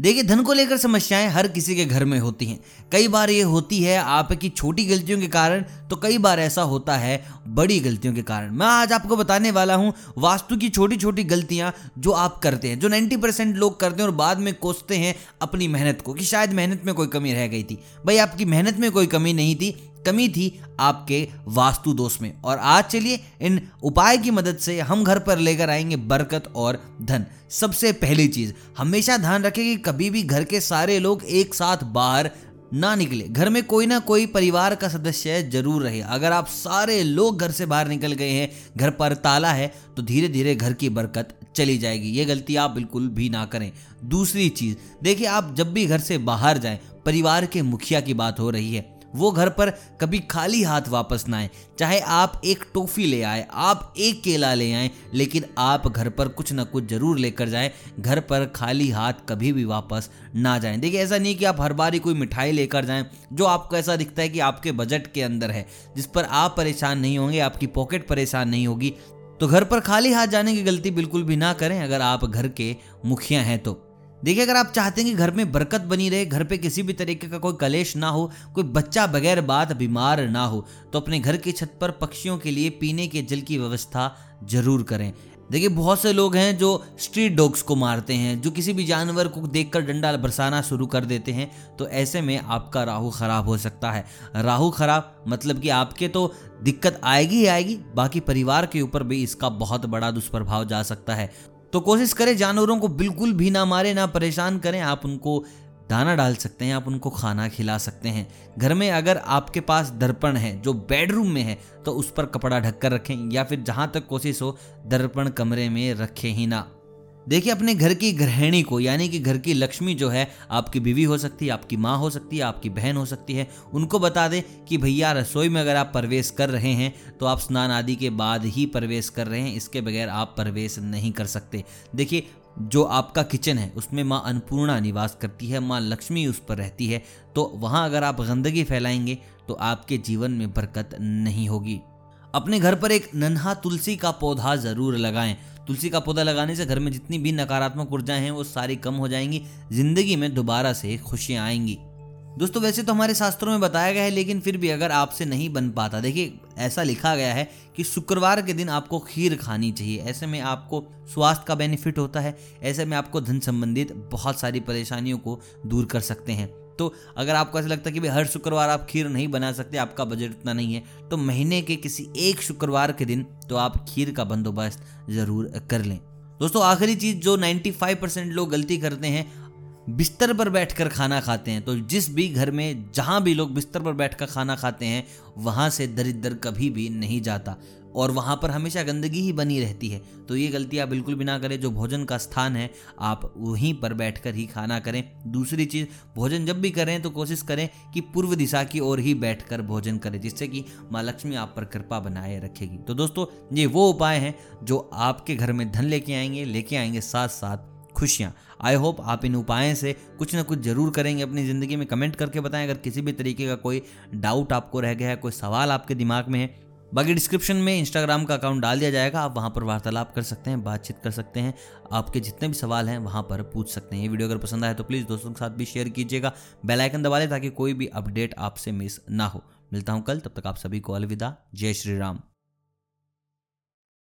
देखिए, धन को लेकर समस्याएँ हर किसी के घर में होती हैं। कई बार ये होती है आपकी छोटी गलतियों के कारण तो कई बार ऐसा होता है बड़ी गलतियों के कारण। मैं आज आपको बताने वाला हूँ वास्तु की छोटी छोटी गलतियाँ जो आप करते हैं, जो 90 परसेंट लोग करते हैं और बाद में कोसते हैं अपनी मेहनत को, कि शायद मेहनत में कोई कमी रह गई थी। भाई, आपकी मेहनत में कोई कमी नहीं थी कमी थी आपके वास्तु दोष में। और आज चलिए इन उपाय की मदद से हम घर पर लेकर आएँगे बरकत और धन। सबसे पहली चीज़, हमेशा ध्यान रखें कि कभी भी घर के सारे लोग एक साथ बाहर ना निकले। घर में कोई ना कोई परिवार का सदस्य ज़रूर रहे। अगर आप सारे लोग घर से बाहर निकल गए हैं, घर पर ताला है तो धीरे धीरे घर की बरकत चली जाएगी। ये गलती आप बिल्कुल भी ना करें। दूसरी चीज़, देखिए आप जब भी घर से बाहर जाएँ, परिवार के मुखिया की बात हो रही है। वो घर पर कभी खाली हाथ वापस ना आए। चाहे आप एक टोफी ले आए, आप एक केला ले आए, लेकिन आप घर पर कुछ ना कुछ ज़रूर लेकर जाएँ। घर पर खाली हाथ कभी भी वापस ना जाएँ। देखिए, ऐसा नहीं कि आप हर बार ही कोई मिठाई लेकर जाएँ, जो आपको ऐसा दिखता है कि आपके बजट के अंदर है, जिस पर आप परेशान नहीं होंगे, आपकी पॉकेट परेशान नहीं होगी। तो घर पर खाली हाथ जाने की गलती बिल्कुल भी ना करें, अगर आप घर के मुखिया हैं तो। देखिए, अगर आप चाहते हैं कि घर में बरकत बनी रहे, घर पे किसी भी तरीके का कोई कलेश ना हो, कोई बच्चा बगैर बात बीमार ना हो तो अपने घर की छत पर पक्षियों के लिए पीने के जल की व्यवस्था ज़रूर करें। देखिए, बहुत से लोग हैं जो स्ट्रीट डॉग्स को मारते हैं, जो किसी भी जानवर को देखकर डंडा बरसाना शुरू कर देते हैं तो ऐसे में आपका राहु खराब हो सकता है। राहु खराब मतलब कि आपके तो दिक्कत आएगी ही आएगी, बाकी परिवार के ऊपर भी इसका बहुत बड़ा दुष्प्रभाव जा सकता है। तो कोशिश करें जानवरों को बिल्कुल भी ना मारें, ना परेशान करें। आप उनको दाना डाल सकते हैं, आप उनको खाना खिला सकते हैं। घर में अगर आपके पास दर्पण है, जो बेडरूम में है तो उस पर कपड़ा ढककर रखें या फिर जहाँ तक कोशिश हो, दर्पण कमरे में रखें ही ना। देखिए, अपने घर की गृहिणी को, यानी कि घर की लक्ष्मी जो है, आपकी बीवी हो सकती है, आपकी माँ हो सकती है, आपकी बहन हो सकती है, उनको बता दें कि भैया, रसोई में अगर आप प्रवेश कर रहे हैं तो आप स्नान आदि के बाद ही प्रवेश कर रहे हैं, इसके बगैर आप प्रवेश नहीं कर सकते। देखिए, जो आपका किचन है, उसमें माँ अन्नपूर्णा निवास करती है, माँ लक्ष्मी उस पर रहती है तो वहाँ अगर आप गंदगी फैलाएँगे तो आपके जीवन में बरकत नहीं होगी। अपने घर पर एक नन्हा तुलसी का पौधा ज़रूर लगाएँ तुलसी का पौधा लगाने से घर में जितनी भी नकारात्मक ऊर्जाएँ हैं, वो सारी कम हो जाएँगी। ज़िंदगी में दोबारा से खुशियाँ आएँगी। दोस्तों, वैसे तो हमारे शास्त्रों में बताया गया है, लेकिन फिर भी अगर आपसे नहीं बन पाता, देखिए, ऐसा लिखा गया है कि शुक्रवार के दिन आपको खीर खानी चाहिए। ऐसे में आपको स्वास्थ्य का बेनिफिट होता है। ऐसे में आपको धन संबंधित बहुत सारी परेशानियों को दूर कर सकते हैं। तो अगर आपको ऐसा लगता है कि भाई हर शुक्रवार आप खीर नहीं बना सकते, आपका बजट उतना नहीं है तो महीने के किसी एक शुक्रवार के दिन तो आप खीर का बंदोबस्त ज़रूर कर लें। दोस्तों, आखिरी चीज़ जो 95 परसेंट लोग गलती करते हैं बिस्तर पर बैठकर खाना खाते हैं। तो जिस भी घर में जहाँ भी लोग बिस्तर पर बैठकर खाना खाते हैं, वहाँ से दरिद्र कभी भी नहीं जाता। और वहाँ पर हमेशा गंदगी ही बनी रहती है। तो ये गलती आप बिल्कुल भी ना करें। जो भोजन का स्थान है, आप वहीं पर बैठकर ही खाना करें। दूसरी चीज़, भोजन जब भी करें तो कोशिश करें कि पूर्व दिशा की ओर ही बैठकर भोजन करें, जिससे कि माँ लक्ष्मी आप पर कृपा बनाए रखेगी। तो दोस्तों, ये वो उपाय हैं जो आपके घर में धन लेके आएँगे लेके आएँगे साथ साथ खुशियाँ। आई होप आप इन उपायों से कुछ ना कुछ ज़रूर करेंगे अपनी ज़िंदगी में। कमेंट करके बताएँ, अगर किसी भी तरीके का कोई डाउट आपको रह गया है, कोई सवाल आपके दिमाग में है, बाकी डिस्क्रिप्शन में इंस्टाग्राम का अकाउंट डाल दिया जाएगा। आप वहाँ पर वार्तालाप कर सकते हैं, बातचीत कर सकते हैं, आपके जितने भी सवाल हैं वहाँ पर पूछ सकते हैं। ये वीडियो अगर पसंद आए तो प्लीज़ दोस्तों के साथ भी शेयर कीजिएगा। बेल आइकन दबा लें ताकि कोई भी अपडेट आपसे मिस ना हो। मिलता हूँ कल, तब तक आप सभी को अलविदा। जय श्री राम।